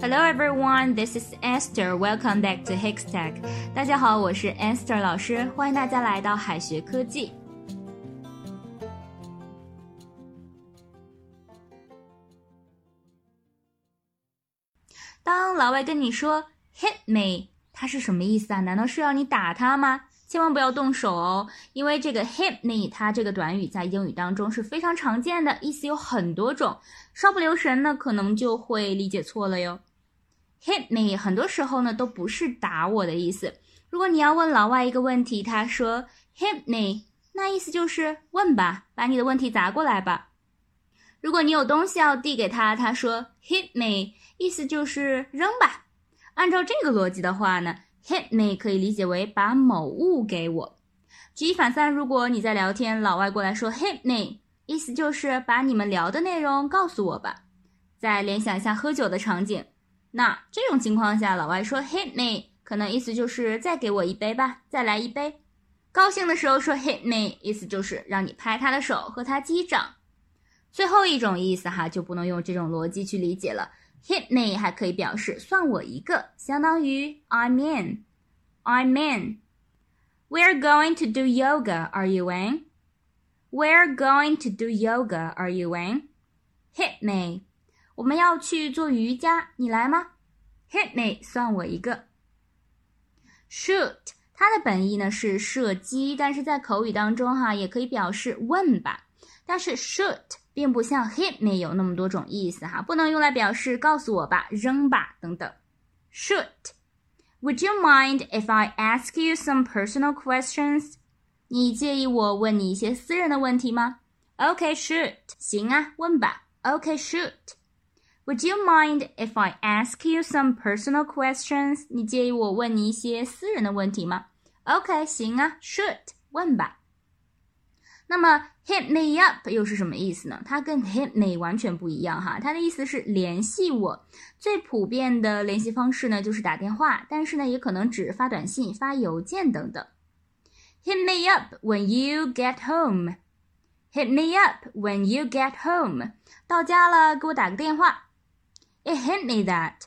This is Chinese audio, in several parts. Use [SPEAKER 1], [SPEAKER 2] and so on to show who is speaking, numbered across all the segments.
[SPEAKER 1] Hello everyone, this is Esther. Welcome back to Hikstech. 大家好，我是 Esther 老师，欢迎大家来到海学科技。当老外跟你说 “hit me”，它是什么意思啊？难道是要你打他吗？千万不要动手哦，因为这个 hit me，它这个短语在英语当中是非常常见的，意思有很多种，稍不留神呢，可能就会理解错了哟。Hit me 很多时候呢都不是打我的意思。如果你要问老外一个问题，他说 hit me，那意思就是问吧，把你的问题砸过来吧。如果你有东西要递给他，他说 hit me，意思就是扔吧。按照这个逻辑的话呢？Hit me 可以理解为把某物给我。举一反三，如果你在聊天，老外过来说 Hit me，意思就是把你们聊的内容告诉我吧。再联想一下喝酒的场景，那这种情况下，老外说 Hit me，可能意思就是再给我一杯吧，再来一杯。高兴的时候说 Hit me，意思就是让你拍他的手和他击掌。最后一种意思哈，就不能用这种逻辑去理解了。Hit me 还可以表示算我一个，相当于 I'm in。I'm in. We're going to do yoga. Are you in? We're going to do yoga. Are you in? Hit me. 我们要去做瑜伽，你来吗？Hit me，算我一个。Shoot，它的本意呢是射击，但是在口语当中哈也可以表示问吧。但是 shoot 并不像 hit me 有那么多种意思哈，不能用来表示告诉我吧、扔吧等等。Shoot。Would you mind if I ask you some personal questions？你介意我问你一些私人的问题吗？OK，shoot，。行啊，问吧。OK，shoot。Would you mind if I ask you some personal questions？你介意我问你一些私人的问题吗？OK，行啊，shoot，问吧。那么 hit me up 又是什么意思呢？它跟 hit me 完全不一样哈，它的意思是联系我。最普遍的联系方式呢就是打电话，但是呢也可能指发短信、发邮件等等。Hit me up when you get home. Hit me up when you get home. 到家了，给我打个电话。It hit me that.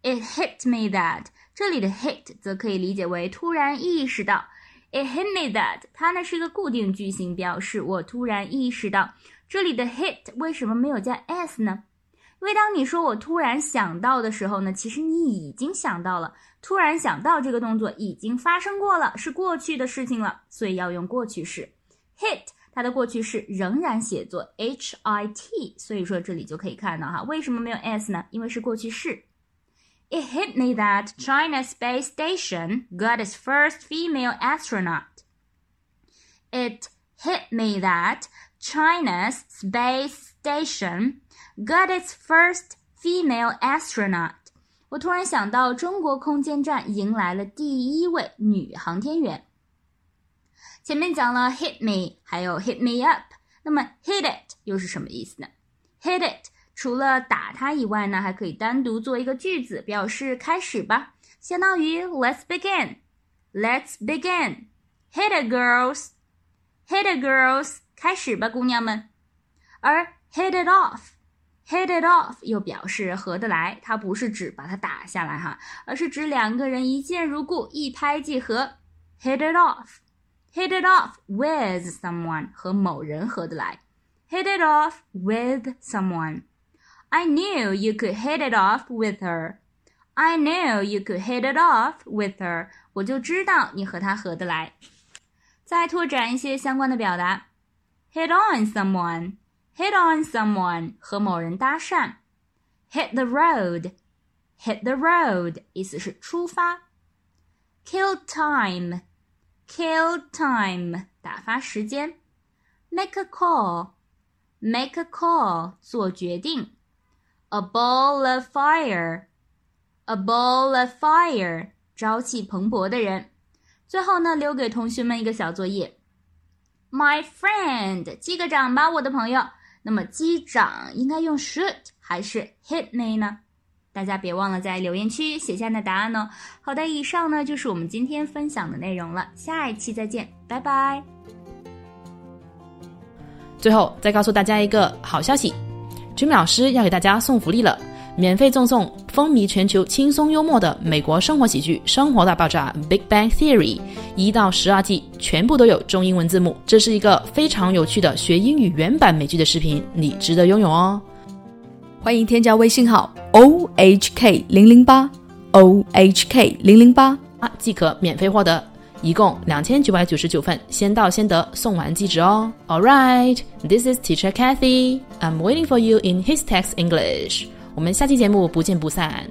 [SPEAKER 1] It hit me that. 这里的 hit 则可以理解为突然意识到。It hit me that 它呢是一个固定句型，表示我突然意识到。这里的 hit 为什么没有加 s 呢？因为当你说我突然想到的时候呢，其实你已经想到了。突然想到这个动作已经发生过了，是过去的事情了，所以要用过去式。Hit 它的过去式仍然写作 h i t，所以说这里就可以看到哈，为什么没有 s 呢？因为是过去式。It hit me that China's space station got its first female astronaut. It hit me that China's space station got its first female astronaut. 我突然想到，中国空间站迎来了第一位女航天员。 前面讲了 hit me，还有 hit me up，那么 hit it 又是什么意思呢？hit it 除了打它以外呢，还可以单独做一个句子，表示开始吧，相当于 Let's begin. Let's begin. Hit it, girls. Hit it, girls. 开始吧，姑娘们。而 hit it off, hit it off 又表示合得来，它不是指把它打下来哈，而是指两个人一见如故，一拍即合。Hit it off, hit it off with someone 和某人合得来。Hit it off with someone. I knew you could hit it off with her. I knew you could hit it off with her. 我就知道你和她合得来。再拓展一些相关的表达：hit on someone, hit on someone 和某人搭讪；hit the road, hit the road 意思是出发；kill time, Kill time 打发时间；make a call, make a call 做决定。A ball of fire, a ball of fire，朝气蓬勃的人。最后呢，留给同学们一个小作业。My friend，击个掌吧，我的朋友。那么击掌应该用 shoot 还是 hit me 呢？大家别忘了在留言区写下你的答案哦。好的，以上呢就是我们今天分享的内容了。下一期再见，拜拜。
[SPEAKER 2] 最后再告诉大家一个好消息。君美老师要给大家送福利了，免费赠送风靡全球、轻松幽默的美国生活喜剧《生活大爆炸》（Big Bang Theory） 一到十二季全部都有中英文字幕。这是一个非常有趣的学英语原版美剧的视频，你值得拥有哦！
[SPEAKER 3] 欢迎添加微信号 o h k 零零八 o h k 零零八
[SPEAKER 2] 啊，即可免费获得。一共两千九百九十九份，先到先得，送完即止哦。All right, this is Teacher Kathy. I'm waiting for you in His Text English. 我们下期节目不见不散。